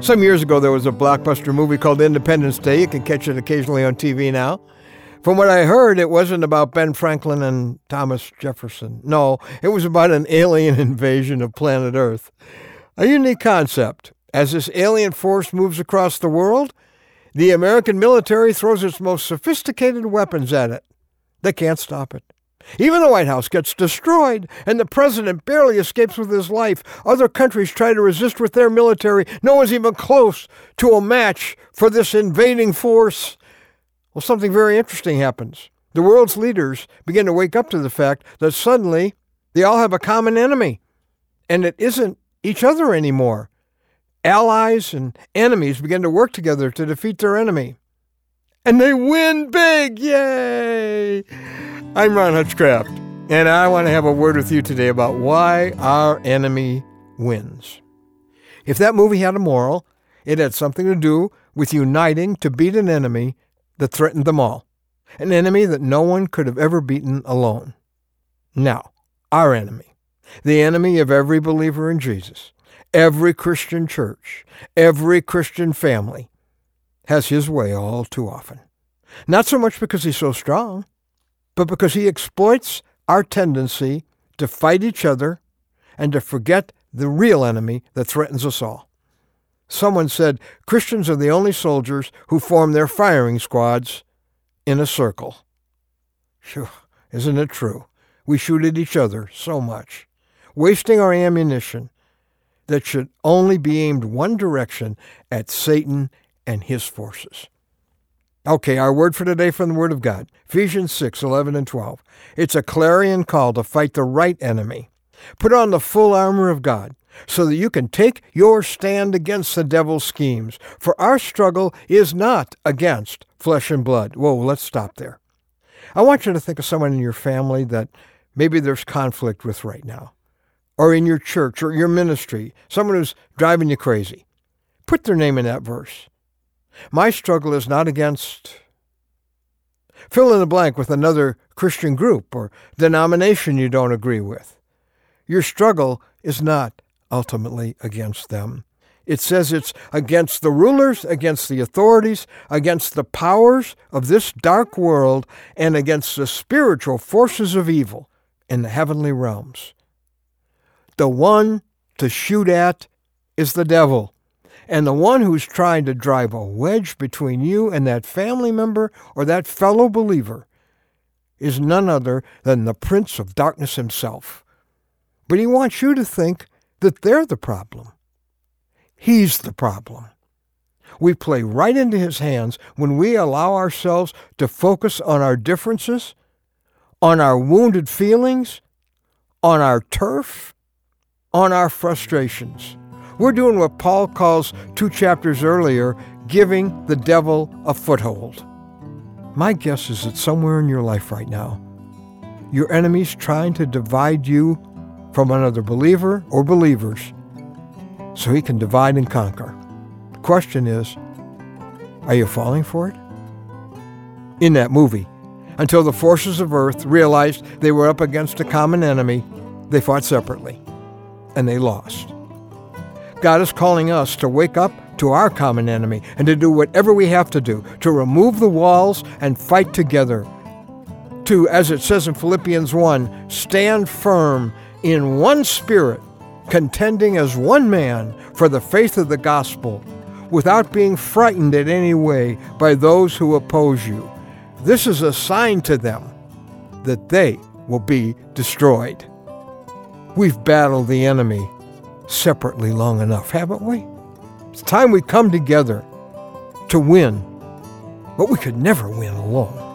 Some years ago, there was a blockbuster movie called Independence Day. You can catch it occasionally on TV now. From what I heard, it wasn't about Ben Franklin and Thomas Jefferson. No, it was about an alien invasion of planet Earth. A unique concept. As this alien force moves across the world, the American military throws its most sophisticated weapons at it. They can't stop it. Even the White House gets destroyed, and the president barely escapes with his life. Other countries try to resist with their military. No one's even close to a match for this invading force. Well, something very interesting happens. The world's leaders begin to wake up to the fact that suddenly they all have a common enemy, and it isn't each other anymore. Allies and enemies begin to work together to defeat their enemy. And they win big! Yay! I'm Ron Hutchcraft, and I want to have a word with you today about why our enemy wins. If that movie had a moral, it had something to do with uniting to beat an enemy that threatened them all, an enemy that no one could have ever beaten alone. Now, our enemy, the enemy of every believer in Jesus, every Christian church, every Christian family, has his way all too often. Not so much because he's so strong, but because he exploits our tendency to fight each other and to forget the real enemy that threatens us all. Someone said Christians are the only soldiers who form their firing squads in a circle. Phew, isn't it true? We shoot at each other so much, wasting our ammunition that should only be aimed one direction at Satan and his forces. Okay, our word for today from the Word of God Ephesians 6 11 and 12. It's a clarion call to fight the right enemy. Put on the full armor of God so that you can take your stand against the devil's schemes. For our struggle is not against flesh and blood. Whoa, let's stop there. I want you to think of someone in your family that maybe there's conflict with right now, or in your church or your ministry, someone who's driving you crazy. Put their name in that verse. My struggle is not against fill in the blank with another Christian group or denomination you don't agree with. Your struggle is not ultimately against them. It says it's against the rulers, against the authorities, against the powers of this dark world, and against the spiritual forces of evil in the heavenly realms. The one to shoot at is the devil. And the one who's trying to drive a wedge between you and that family member or that fellow believer is none other than the Prince of Darkness himself. But he wants you to think that they're the problem. He's the problem. We play right into his hands when we allow ourselves to focus on our differences, on our wounded feelings, on our turf, on our frustrations. We're doing what Paul calls two chapters earlier giving the devil a foothold. My guess is that somewhere in your life right now, your enemy's trying to divide you from another believer or believers so he can divide and conquer. The question is, are you falling for it? In that movie, until the forces of earth realized they were up against a common enemy, they fought separately, and they lost. God is calling us to wake up to our common enemy and to do whatever we have to do to remove the walls and fight together. To, as it says in Philippians 1, stand firm in one spirit, contending as one man for the faith of the gospel, without being frightened in any way by those who oppose you. This is a sign to them that they will be destroyed. We've battled the enemy separately long enough, haven't we? It's time we come together to win, but we could never win alone.